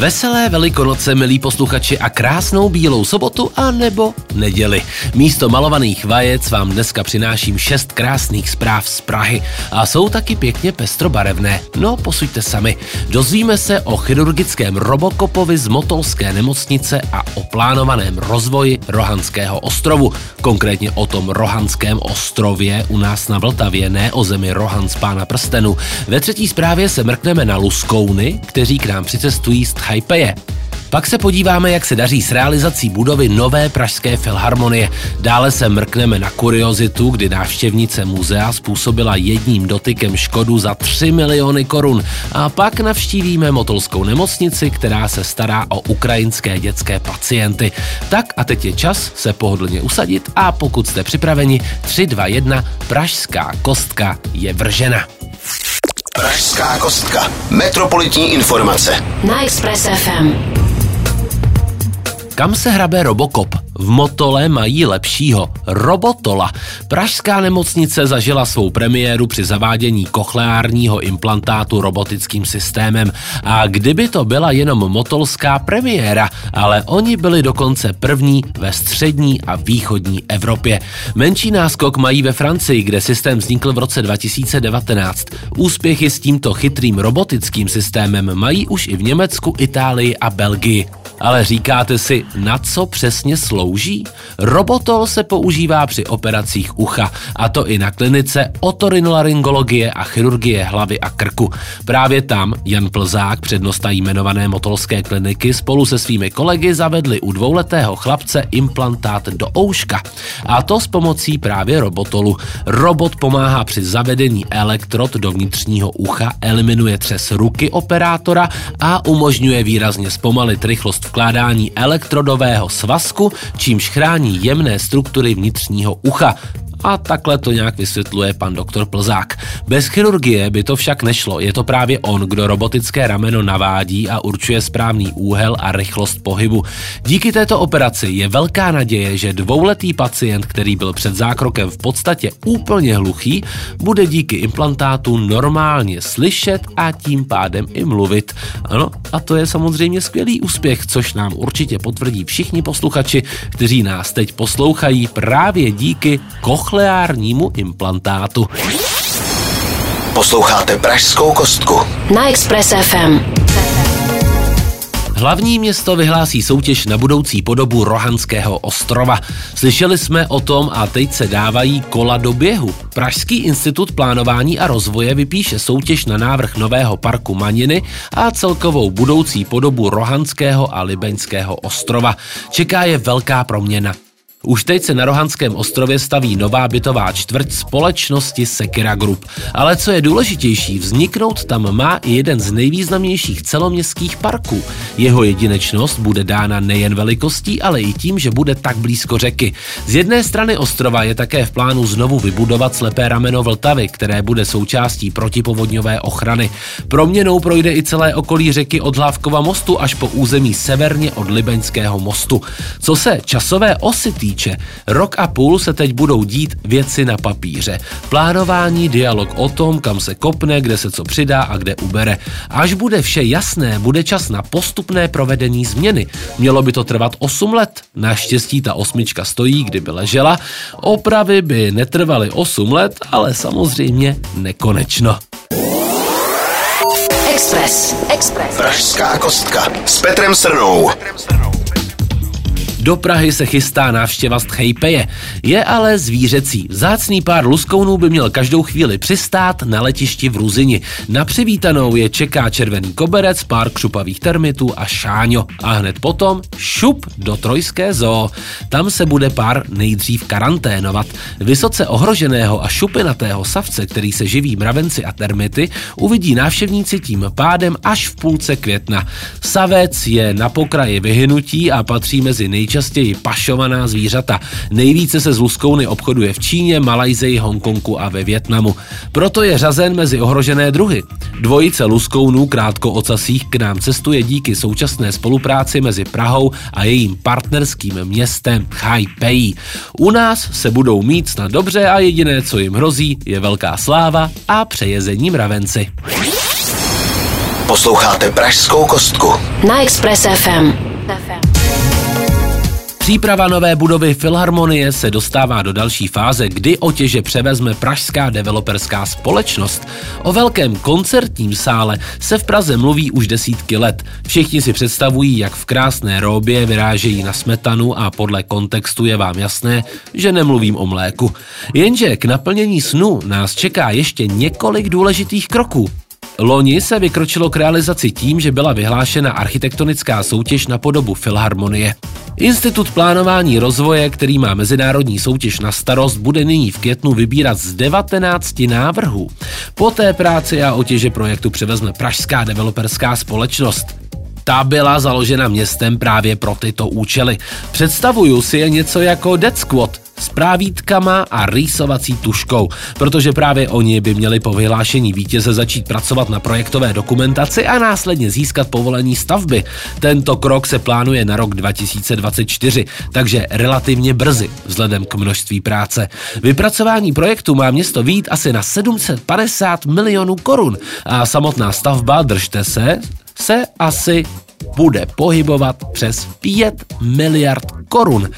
Veselé velikonoce, milí posluchači, a krásnou bílou sobotu a nebo neděli. Místo malovaných vajec vám dneska přináším šest krásných zpráv z Prahy a jsou taky pěkně pestrobarevné. No, posuďte sami. Dozvíme se o chirurgickém robokopovi z Motolské nemocnice a o plánovaném rozvoji Rohanského ostrovu. Konkrétně o tom Rohanském ostrově u nás na Vltavě, ne o zemi Rohan z pána prstenu. Ve třetí zprávě se mrkneme na Luskouny, kteří k nám přicestují z Tchajpeje. Pak se podíváme, jak se daří s realizací budovy nové Pražské filharmonie. Dále se mrkneme na kuriozitu, kdy návštěvnice muzea způsobila jedním dotykem škodu za 3 miliony korun. A pak navštívíme Motolskou nemocnici, která se stará o ukrajinské dětské pacienty. Tak a teď je čas se pohodlně usadit a pokud jste připraveni, 3, 2, 1, Pražská kostka je vržena. Pražská kostka. Metropolitní informace. Na Express FM. Kam se hrabe Robocop? V Motole mají lepšího. Robotola. Pražská nemocnice zažila svou premiéru při zavádění kochleárního implantátu robotickým systémem. A kdyby to byla jenom motolská premiéra, ale oni byli dokonce první ve střední a východní Evropě. Menší náskok mají ve Francii, kde systém vznikl v roce 2019. Úspěchy s tímto chytrým robotickým systémem mají už i v Německu, Itálii a Belgii. Ale říkáte si, na co přesně slouží? Robotol se používá při operacích ucha, a to i na klinice otorinolaryngologie a chirurgie hlavy a krku. Právě tam Jan Plzák, přednosta jmenované motolské kliniky, spolu se svými kolegy zavedli u dvouletého chlapce implantát do ouška. A to s pomocí právě robotolu. Robot pomáhá při zavedení elektrod do vnitřního ucha, eliminuje třes ruky operátora a umožňuje výrazně zpomalit rychlost vkládání elektrodového svazku, čímž chrání jemné struktury vnitřního ucha. A takhle to nějak vysvětluje pan doktor Plzák. Bez chirurgie by to však nešlo. Je to právě on, kdo robotické rameno navádí a určuje správný úhel a rychlost pohybu. Díky této operaci je velká naděje, že dvouletý pacient, který byl před zákrokem v podstatě úplně hluchý, bude díky implantátu normálně slyšet a tím pádem i mluvit. Ano, a to je samozřejmě skvělý úspěch, což nám určitě potvrdí všichni posluchači, kteří nás teď poslouchají právě díky koch kochleárnímu implantátu. Posloucháte Pražskou kostku. Na Express FM. Hlavní město vyhlásí soutěž na budoucí podobu Rohanského ostrova. Slyšeli jsme o tom a teď se dávají kola do běhu. Pražský institut plánování a rozvoje vypíše soutěž na návrh nového parku Maniny a celkovou budoucí podobu Rohanského a Libeňského ostrova. Čeká je velká proměna. Už teď se na Rohanském ostrově staví nová bytová čtvrť společnosti Sekira Group. Ale co je důležitější, vzniknout tam má i jeden z nejvýznamnějších celoměstských parků. Jeho jedinečnost bude dána nejen velikostí, ale i tím, že bude tak blízko řeky. Z jedné strany ostrova je také v plánu znovu vybudovat slepé rameno Vltavy, které bude součástí protipovodňové ochrany. Proměnou projde i celé okolí řeky od Hlávkova mostu až po území severně od Libeňského mostu. Co se časové osy týče, týče. Rok a půl se teď budou dít věci na papíře. Plánování, dialog o tom, kam se kopne, kde se co přidá a kde ubere. Až bude vše jasné, bude čas na postupné provedení změny. Mělo by to trvat 8 let. Naštěstí ta osmička stojí, kdyby ležela. Opravy by netrvaly 8 let, ale samozřejmě nekonečno. Express. Express. Pražská kostka s Petrem Srnou. Petrem Srnou. Do Prahy se chystá návštěva Stchejpeje. Je ale zvířecí. Zácný pár luskounů by měl každou chvíli přistát na letišti v Ruzini. Na přivítanou je čeká červený koberec, pár křupavých termitů a šáňo. A hned potom šup do Trojské zoo. Tam se bude pár nejdřív karanténovat. Vysoce ohroženého a šupinatého savce, který se živí mravenci a termity, uvidí návštěvníci tím pádem až v půlce května. Savec je na pokraji vyhynutí a patří mezi nej nejčastěji pašovaná zvířata. Nejvíce se z luskouny obchoduje v Číně, Malajzii, Hongkongu a ve Větnamu. Proto je řazen mezi ohrožené druhy. Dvojice luskounů krátko ocasích k nám cestuje díky současné spolupráci mezi Prahou a jejím partnerským městem Taipei. U nás se budou mít snad dobře a jediné, co jim hrozí, je velká sláva a přejezení mravenci. Posloucháte Pražskou kostku. Na Express FM. Příprava nové budovy Filharmonie se dostává do další fáze, kdy otěže převezme pražská developerská společnost. O velkém koncertním sále se v Praze mluví už desítky let. Všichni si představují, jak v krásné róbě vyrážejí na smetanu a podle kontextu je vám jasné, že nemluvím o mléku. Jenže k naplnění snu nás čeká ještě několik důležitých kroků. Loni se vykročilo k realizaci tím, že byla vyhlášena architektonická soutěž na podobu Filharmonie. Institut plánování rozvoje, který má mezinárodní soutěž na starost, bude nyní v květnu vybírat z 19 návrhů. Po té práci a otěže projektu převezme Pražská developerská společnost. Ta byla založena městem právě pro tyto účely. Představuju si je něco jako Dead Squad, s právítkama a rýsovací tuškou, protože právě oni by měli po vyhlášení vítěze začít pracovat na projektové dokumentaci a následně získat povolení stavby. Tento krok se plánuje na rok 2024, takže relativně brzy vzhledem k množství práce. Vypracování projektu má město vít asi na 750 milionů korun a samotná stavba, držte se, se asi bude pohybovat přes 5 miliard korun.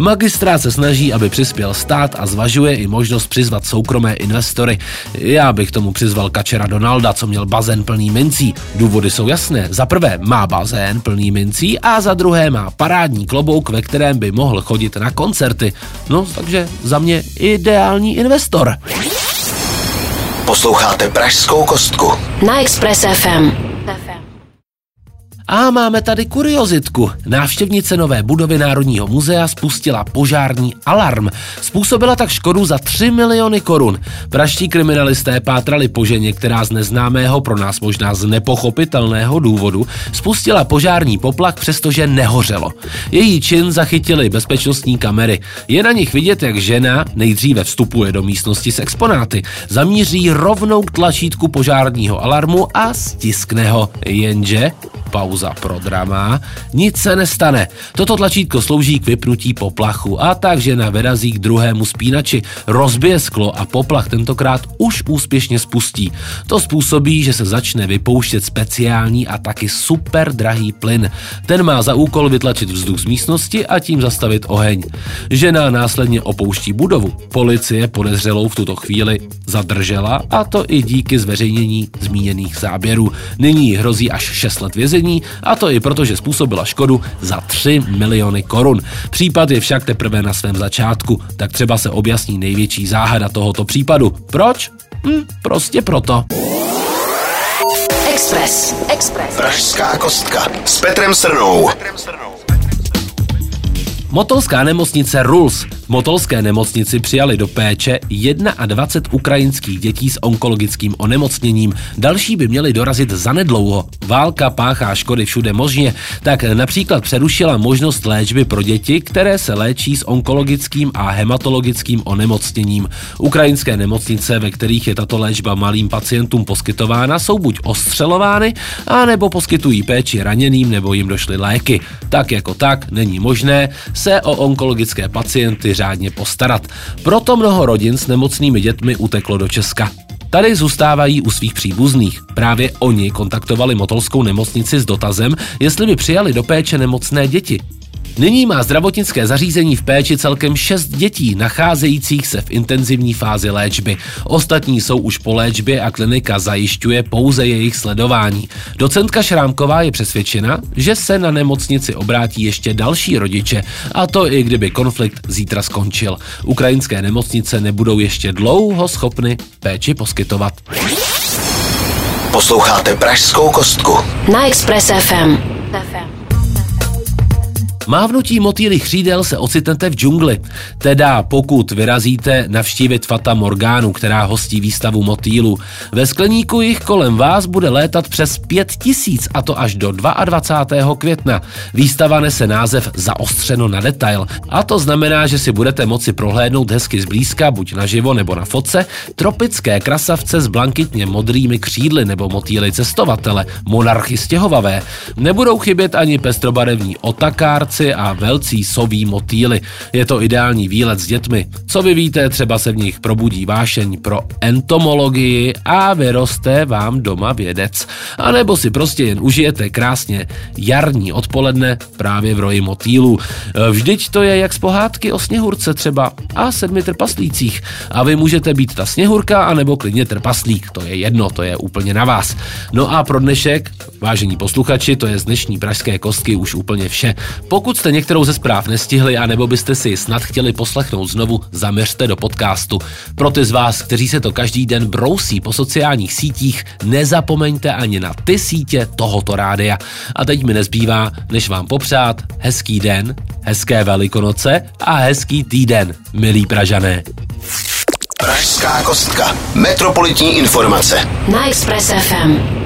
Magistrát se snaží, aby přispěl stát a zvažuje i možnost přizvat soukromé investory. Já bych tomu přizval kačera Donalda, co měl bazén plný mincí. Důvody jsou jasné. Za prvé má bazén plný mincí a za druhé má parádní klobouk, ve kterém by mohl chodit na koncerty. No, takže za mě ideální investor. Posloucháte Pražskou kostku. Na Express FM. A máme tady kuriozitku. Návštěvnice nové budovy Národního muzea spustila požární alarm. Způsobila tak škodu za 3 miliony korun. Praští kriminalisté pátrali po ženě, která z neznámého, pro nás možná z nepochopitelného důvodu, spustila požární poplach, přestože nehořelo. Její čin zachytili bezpečnostní kamery. Je na nich vidět, jak žena nejdříve vstupuje do místnosti s exponáty, zamíří rovnou k tlačítku požárního alarmu a stiskne ho. Jenže pauza pro drama, nic se nestane. Toto tlačítko slouží k vypnutí poplachu a tak žena vyrazí k druhému spínači, rozbije sklo a poplach tentokrát už úspěšně spustí. To způsobí, že se začne vypouštět speciální a taky super drahý plyn. Ten má za úkol vytlačit vzduch z místnosti a tím zastavit oheň. Žena následně opouští budovu. Policie podezřelou v tuto chvíli zadržela a to i díky zveřejnění zmíněných záběrů. Nyní hrozí až 6 let vězení a to i proto, že způsobila škodu za 3 miliony korun. Případ je však teprve na svém začátku, tak třeba se objasní největší záhada tohoto případu. Proč? Hm, prostě proto. Express. Express. Pražská kostka s Petrem Srnou. Motolská nemocnice RULS v Motolské nemocnici přijali do péče 21 ukrajinských dětí s onkologickým onemocněním. Další by měli dorazit zanedlouho. Válka páchá škody všude možně, tak například přerušila možnost léčby pro děti, které se léčí s onkologickým a hematologickým onemocněním. Ukrajinské nemocnice, ve kterých je tato léčba malým pacientům poskytována, jsou buď ostřelovány, anebo poskytují péči raněným nebo jim došly léky. Tak jako tak není možné se o onkologické pacienty řádně postarat. Proto mnoho rodin s nemocnými dětmi uteklo do Česka. Tady zůstávají u svých příbuzných. Právě oni kontaktovali Motolskou nemocnici s dotazem, jestli by přijali do péče nemocné děti. Nyní má zdravotnické zařízení v péči celkem 6 dětí, nacházejících se v intenzivní fázi léčby. Ostatní jsou už po léčbě a klinika zajišťuje pouze jejich sledování. Docentka Šrámková je přesvědčena, že se na nemocnici obrátí ještě další rodiče, a to i kdyby konflikt zítra skončil. Ukrajinské nemocnice nebudou ještě dlouho schopny péči poskytovat. Posloucháte Pražskou kostku. Na Express FM. Mávnutí motýly křídel se ocitnete v džungli. Teda pokud vyrazíte navštívit Fata Morgánu, která hostí výstavu motýlu. Ve skleníku jich kolem vás bude létat přes 5000 a to až do 22. května. Výstava nese název Zaostřeno na detail a to znamená, že si budete moci prohlédnout hezky zblízka, buď naživo nebo na fotce, tropické krasavce s blankitně modrými křídly nebo motýly cestovatele, monarchy stěhovavé. Nebudou chybět ani pestrobarevní otakárci a velcí soví motýly. Je to ideální výlet s dětmi. Co vy víte, třeba se v nich probudí vášeň pro entomologii a vyroste vám doma vědec. A nebo si prostě jen užijete krásně jarní odpoledne právě v roji motýlů. Vždyť to je jak z pohádky o sněhurce třeba a sedmi trpaslících. A vy můžete být ta sněhurka, anebo klidně trpaslík. To je jedno, to je úplně na vás. No a pro dnešek, vážení posluchači, to je z dnešní pražské kostky už úplně vše. Pokud jste některou ze zpráv nestihli, anebo byste si snad chtěli poslechnout znovu, zaměřte do podcastu. Pro ty z vás, kteří se to každý den brousí po sociálních sítích, nezapomeňte ani na ty sítě tohoto rádia. A teď mi nezbývá, než vám popřát hezký den, hezké velikonoce a hezký týden, milí Pražané. Pražská kostka. Metropolitní informace. Na Express FM.